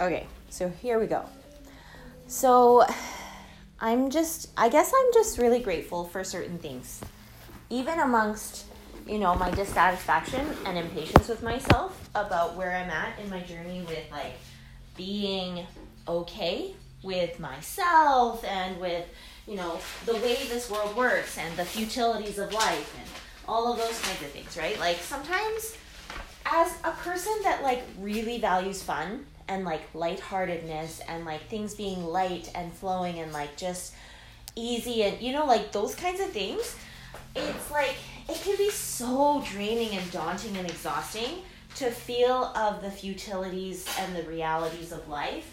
Okay, so here we go. So I'm just, I guess I'm just really grateful for certain things. Even amongst, you know, my dissatisfaction and impatience with myself about where I'm at in my journey with like being okay with myself and with, you know, the way this world works and the futilities of life and all of those kinds of things, right? Like sometimes as a person that like really values fun and like lightheartedness and like things being light and flowing and like just easy and you know like those kinds of things it's like it can be so draining and daunting and exhausting to feel of the futilities and the realities of life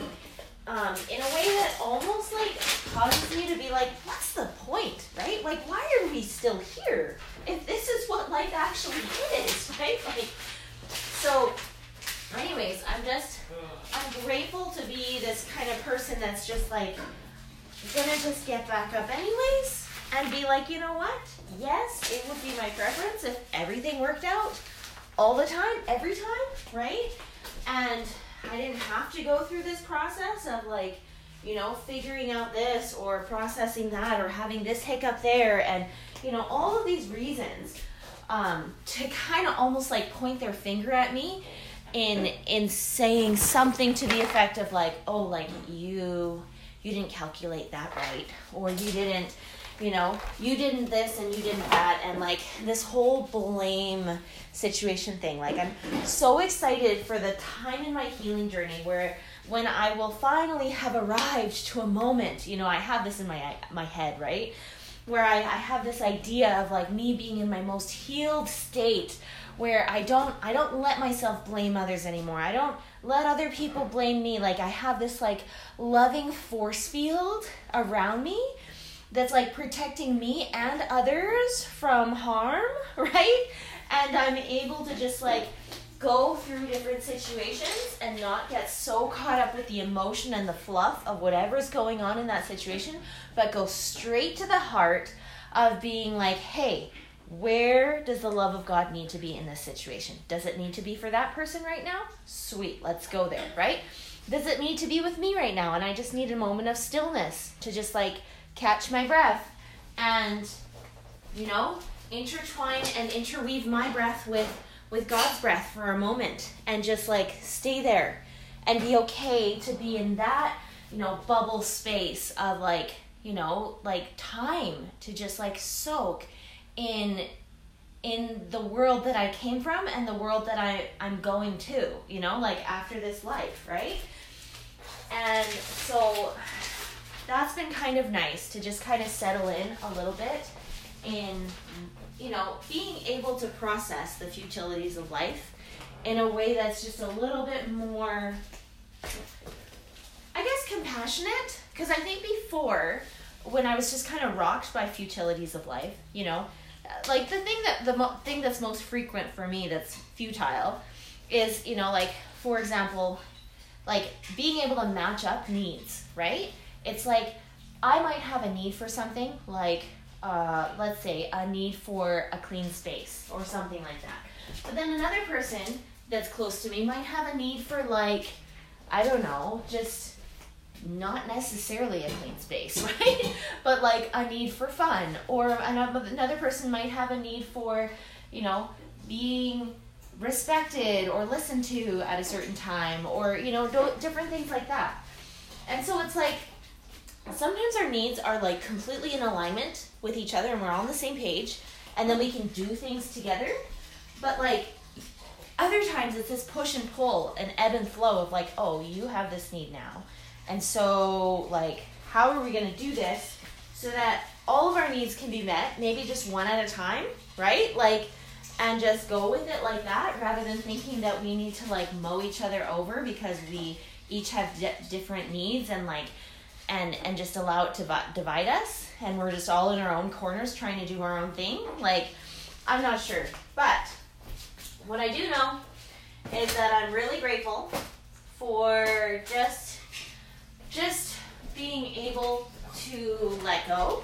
um, in a way that almost like causes me to be like what's the point right? Like why are we still here? If this is what life actually is right? Like so anyways i'm just i'm grateful to be this kind of person that's just like gonna just get back up anyways and be like you know what? Yes it would be my preference if everything worked out all the time every time right? And i didn't have to go through this process of like you know figuring out this or processing that or having this hiccup there and you know all of these reasons um, to kind of almost like point their finger at me in in saying something to the effect of like oh like you you didn't calculate that right or you didn't you know you didn't this and you didn't that and like this whole blame situation thing. Like i'm so excited for the time in my healing journey where when i will finally have arrived to a moment you know i have this in my my head right? Where I, I have this idea of like me being in my most healed state where I don't I don't let myself blame others anymore. I don't let other people blame me. Like I have this like loving force field around me that's like protecting me and others from harm, right? And I'm able to just like go through different situations and not get so caught up with the emotion and the fluff of whatever's going on in that situation, but go straight to the heart of being like, hey, where does the love of God need to be in this situation? Does it need to be for that person right now? Sweet, let's go there, right? Does it need to be with me right now? And I just need a moment of stillness to just like catch my breath and, you know, intertwine and interweave my breath with with God's breath for a moment and just like stay there and be okay to be in that, you know, bubble space of like, you know, like time to just like soak in in the world that I came from and the world that I I'm going to, you know, like after this life, right? And so that's been kind of nice to just kind of settle in a little bit in you know, being able to process the futilities of life in a way that's just a little bit more I guess compassionate because I think before when I was just kind of rocked by futilities of life, you know, like the thing that the mo- thing that's most frequent for me that's futile is you know like for example like being able to match up needs right? It's like i might have a need for something like uh, let's say a need for a clean space or something like that. But then another person that's close to me might have a need for like i don't know just not necessarily a clean space, right? but like a need for fun, or um, another person might have a need for, you know, being respected or listened to at a certain time, or you know, different things like that. And so it's like sometimes our needs are like completely in alignment with each other, and we're all on the same page, and then we can do things together. But like other times, it's this push and pull, and ebb and flow of like, oh, you have this need now and so, like, how are we going to do this so that all of our needs can be met, maybe just one at a time, right? Like, and just go with it like that rather than thinking that we need to like mow each other over because we each have di- different needs and like and and just allow it to divide us and we're just all in our own corners trying to do our own thing like i'm not sure but what i do know is that i'm really grateful for just just being able to let go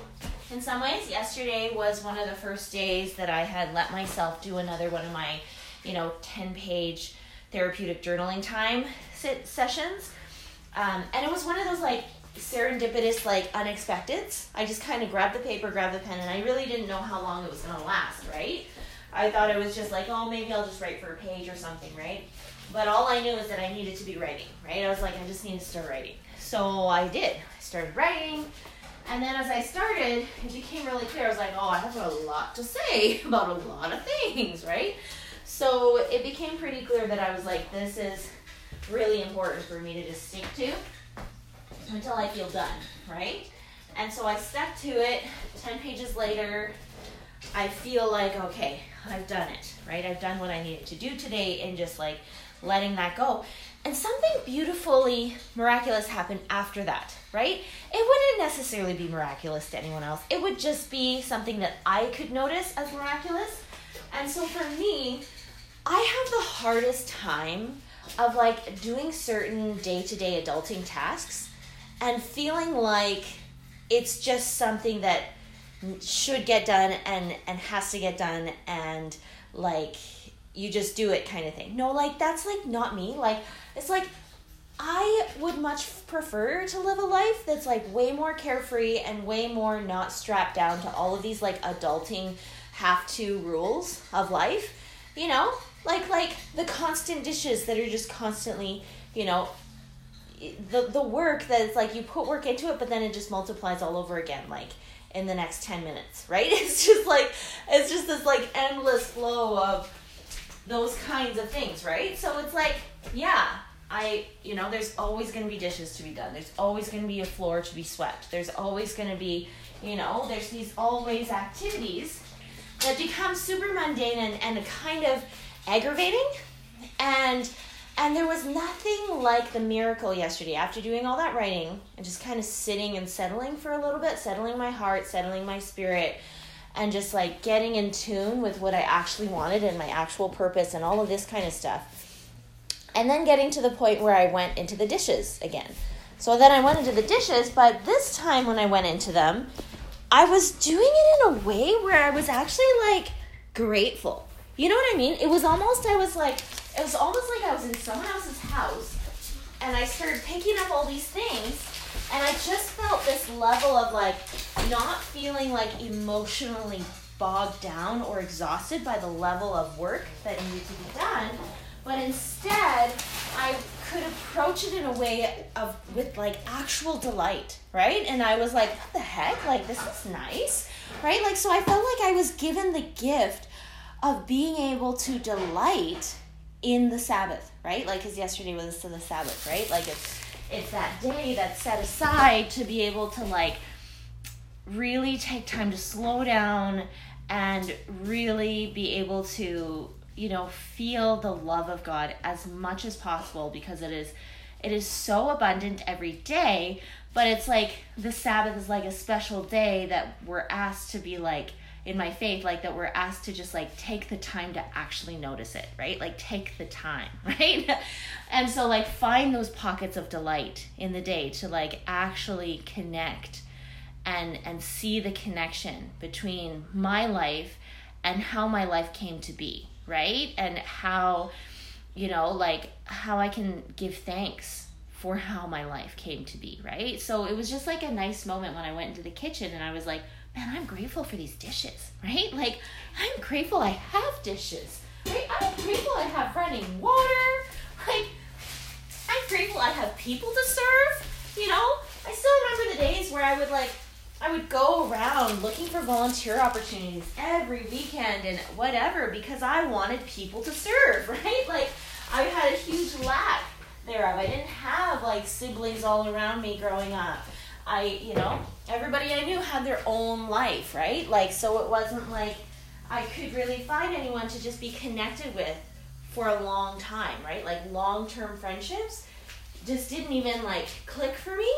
in some ways. Yesterday was one of the first days that I had let myself do another one of my, you know, 10 page therapeutic journaling time sit sessions. Um, and it was one of those like serendipitous, like unexpecteds. I just kind of grabbed the paper, grabbed the pen, and I really didn't know how long it was gonna last, right? I thought it was just like, oh, maybe I'll just write for a page or something, right? But all I knew is that I needed to be writing, right? I was like, I just need to start writing. So I did. I started writing. And then as I started, it became really clear. I was like, oh, I have a lot to say about a lot of things, right? So it became pretty clear that I was like, this is really important for me to just stick to until I feel done, right? And so I stuck to it. 10 pages later, I feel like, okay, I've done it, right? I've done what I needed to do today and just like letting that go. And something beautifully miraculous happened after that, right? It wouldn't necessarily be miraculous to anyone else. It would just be something that I could notice as miraculous. And so for me, I have the hardest time of like doing certain day to day adulting tasks and feeling like it's just something that should get done and and has to get done and like you just do it kind of thing. No, like that's like not me. Like it's like I would much prefer to live a life that's like way more carefree and way more not strapped down to all of these like adulting have to rules of life. You know, like like the constant dishes that are just constantly, you know, the the work that's like you put work into it but then it just multiplies all over again like in the next 10 minutes, right? It's just like it's just this like endless flow of those kinds of things, right? So it's like, yeah, I, you know, there's always going to be dishes to be done. There's always going to be a floor to be swept. There's always going to be, you know, there's these always activities that become super mundane and, and kind of aggravating. And and there was nothing like the miracle yesterday after doing all that writing and just kind of sitting and settling for a little bit, settling my heart, settling my spirit, and just like getting in tune with what I actually wanted and my actual purpose and all of this kind of stuff. And then getting to the point where I went into the dishes again. So then I went into the dishes, but this time when I went into them, I was doing it in a way where I was actually like grateful. You know what I mean? It was almost, I was like, it was almost like I was in someone else's house and I started picking up all these things and I just felt this level of like not feeling like emotionally bogged down or exhausted by the level of work that needed to be done, but instead I could approach it in a way of with like actual delight, right? And I was like, what the heck? Like this is nice, right? Like so I felt like I was given the gift of being able to delight in the Sabbath, right? Like, because yesterday was to the Sabbath, right? Like, it's it's that day that's set aside to be able to like really take time to slow down and really be able to you know feel the love of God as much as possible because it is it is so abundant every day but it's like the sabbath is like a special day that we're asked to be like in my faith like that we're asked to just like take the time to actually notice it right? Like take the time right? And so like find those pockets of delight in the day to like actually connect and and see the connection between my life and how my life came to be right and how you know like how i can give thanks for how my life came to be right so it was just like a nice moment when i went into the kitchen and i was like man, I'm grateful for these dishes, right? Like, I'm grateful I have dishes, right? I'm grateful I have running water. Like, I'm grateful I have people to serve. You know, I still remember the days where I would like, I would go around looking for volunteer opportunities every weekend and whatever because I wanted people to serve, right? Like, I had a huge lack thereof. I didn't have like siblings all around me growing up. I, you know, everybody I knew had their own life, right? Like, so it wasn't like I could really find anyone to just be connected with for a long time, right? Like, long term friendships just didn't even like click for me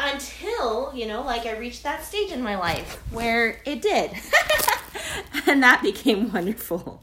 until, you know, like I reached that stage in my life where it did. and that became wonderful.